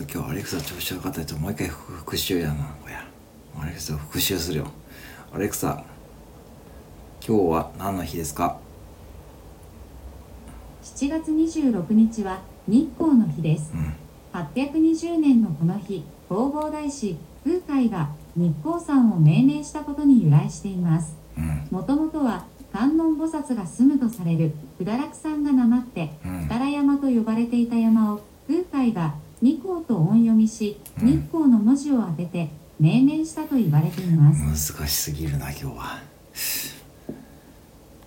ょっと今日アレクサ調子悪かったやつもう一回復復習やなこや。アレクサ復習するよ。アレクサ今日は何の日ですか？7月26日は日光の日です。うん。820年のこの日弘法大師空海が日光山を命名したことに由来しています。うん。もともとは観音菩薩が住むとされる不堕落山がなまってうん。二良山と呼ばれていた山を空海が二光と音読みしうん。日光の文字を当てて命名したと言われています。難しすぎるな今日は